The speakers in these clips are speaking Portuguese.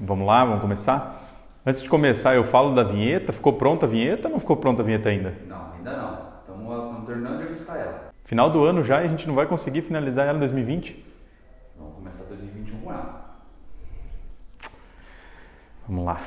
Vamos lá, vamos começar? Antes de começar, eu falo da vinheta. Ficou pronta a vinheta ou não ficou pronta a vinheta ainda? Não, ainda não. Estamos terminando de ajustar ela. Final do ano já e a gente não vai conseguir finalizar ela em 2020? Vamos começar 2021 com ela. Vamos lá.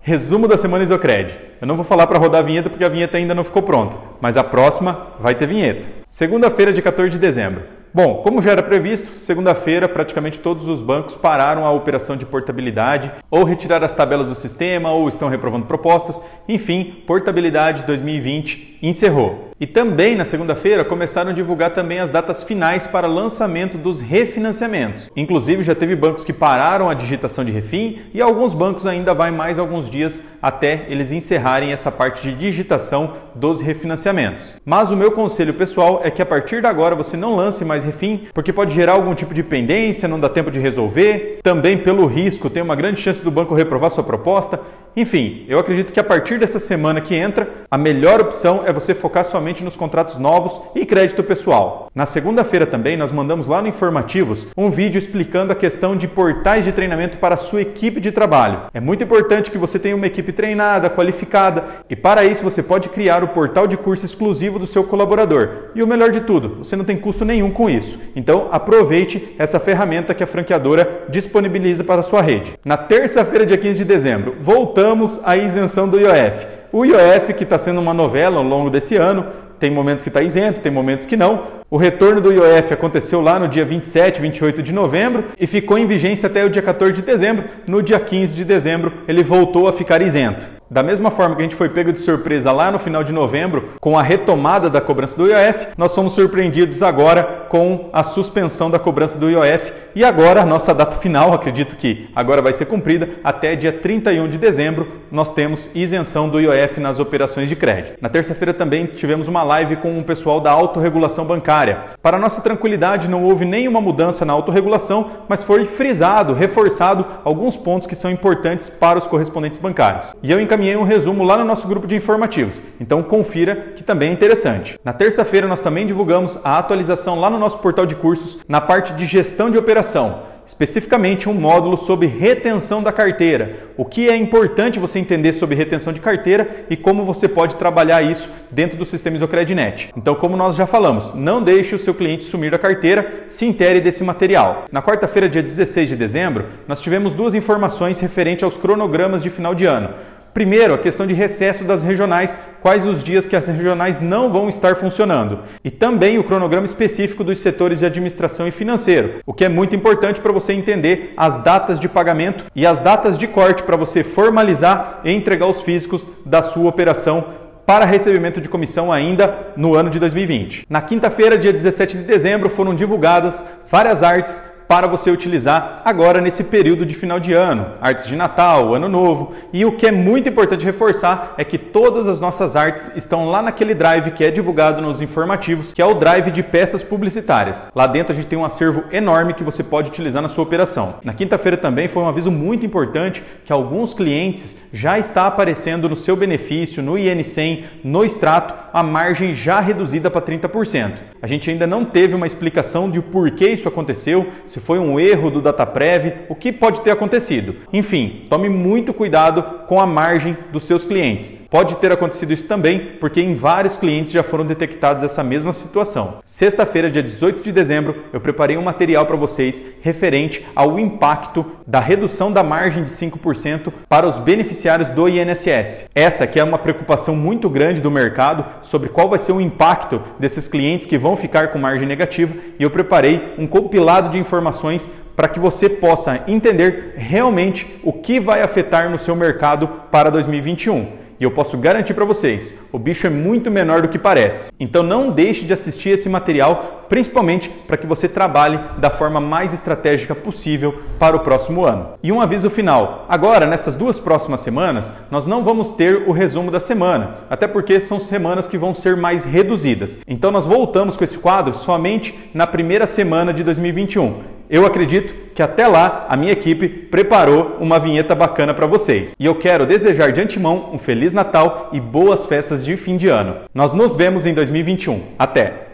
Resumo da semana Isocred. Eu não vou falar para rodar a vinheta porque a vinheta ainda não ficou pronta, mas a próxima vai ter vinheta. Segunda-feira, de 14 de dezembro. Bom, como já era previsto, segunda-feira praticamente todos os bancos pararam a operação de portabilidade, ou retiraram as tabelas do sistema, ou estão reprovando propostas. Enfim, portabilidade 2020 encerrou. E também na segunda-feira começaram a divulgar também as datas finais para lançamento dos refinanciamentos. Inclusive já teve bancos que pararam a digitação de refim e alguns bancos ainda vai mais alguns dias até eles encerrarem essa parte de digitação dos refinanciamentos. Mas o meu conselho pessoal é que a partir de agora você não lance mais refim, porque pode gerar algum tipo de pendência, não dá tempo de resolver. Também pelo risco tem uma grande chance do banco reprovar sua proposta. Enfim, eu acredito que a partir dessa semana que entra, a melhor opção é você focar somente nos contratos novos e crédito pessoal. Na segunda-feira também nós mandamos lá no Informativos um vídeo explicando a questão de portais de treinamento para a sua equipe de trabalho. É muito importante que você tenha uma equipe treinada, qualificada, e para isso você pode criar o portal de curso exclusivo do seu colaborador. E o melhor de tudo, você não tem custo nenhum com isso. Então aproveite essa ferramenta que a franqueadora disponibiliza para a sua rede. Na terça-feira, dia 15 de dezembro, voltamos voltamos à isenção do IOF. O IOF, que está sendo uma novela ao longo desse ano, tem momentos que está isento, tem momentos que não. O retorno do IOF aconteceu lá no dia 27, 28 de novembro e ficou em vigência até o dia 14 de dezembro. No dia 15 de dezembro, ele voltou a ficar isento. Da mesma forma que a gente foi pego de surpresa lá no final de novembro com a retomada da cobrança do IOF, nós fomos surpreendidos agora com a suspensão da cobrança do IOF e agora a nossa data final, acredito que agora vai ser cumprida, até dia 31 de dezembro nós temos isenção do IOF nas operações de crédito. Na terça-feira também tivemos uma live com o pessoal da autorregulação bancária. Para nossa tranquilidade, não houve nenhuma mudança na autorregulação, mas foi frisado, reforçado alguns pontos que são importantes para os correspondentes bancários. E eu encaminhei um resumo lá no nosso grupo de informativos, então confira que também é interessante. Na terça-feira nós também divulgamos a atualização lá no nosso portal de cursos na parte de gestão de operação especificamente um módulo sobre retenção da carteira. O que é importante você entender sobre retenção de carteira e como você pode trabalhar isso dentro do sistema Isocrednet. Então, como nós já falamos, não deixe o seu cliente sumir da carteira, se intere desse material. Na quarta-feira, dia 16 de dezembro, nós tivemos duas informações referentes aos cronogramas de final de ano. Primeiro, a questão de recesso das regionais, quais os dias que as regionais não vão estar funcionando. E também o cronograma específico dos setores de administração e financeiro, o que é muito importante para você entender as datas de pagamento e as datas de corte para você formalizar e entregar os físicos da sua operação para recebimento de comissão ainda no ano de 2020. Na quinta-feira, dia 17 de dezembro, foram divulgadas várias artes para você utilizar agora nesse período de final de ano, artes de Natal, Ano Novo. E o que é muito importante reforçar é que todas as nossas artes estão lá naquele drive que é divulgado nos informativos, que é o drive de peças publicitárias. Lá dentro a gente tem um acervo enorme que você pode utilizar na sua operação. Na quinta-feira também foi um aviso muito importante que alguns clientes já está aparecendo no seu benefício, no IN100, no extrato, a margem já reduzida para 30%. A gente ainda não teve uma explicação de por que isso aconteceu, se foi um erro do DataPrev, o que pode ter acontecido. Enfim, tome muito cuidado com a margem dos seus clientes. Pode ter acontecido isso também, porque em vários clientes já foram detectados essa mesma situação. Sexta-feira, dia 18 de dezembro, eu preparei um material para vocês referente ao impacto da redução da margem de 5% para os beneficiários do INSS. Essa que é uma preocupação muito grande do mercado sobre qual vai ser o impacto desses clientes que vão ficar com margem negativa e eu preparei um compilado de informações para que você possa entender realmente o que vai afetar no seu mercado para 2021. E eu posso garantir para vocês, o bicho é muito menor do que parece. Então não deixe de assistir esse material, principalmente para que você trabalhe da forma mais estratégica possível para o próximo ano. E um aviso final: agora, nessas duas próximas semanas, nós não vamos ter o resumo da semana, até porque são semanas que vão ser mais reduzidas. Então nós voltamos com esse quadro somente na primeira semana de 2021. Eu acredito que até lá a minha equipe preparou uma vinheta bacana para vocês. E eu quero desejar de antemão um feliz Natal e boas festas de fim de ano. Nós nos vemos em 2021. Até!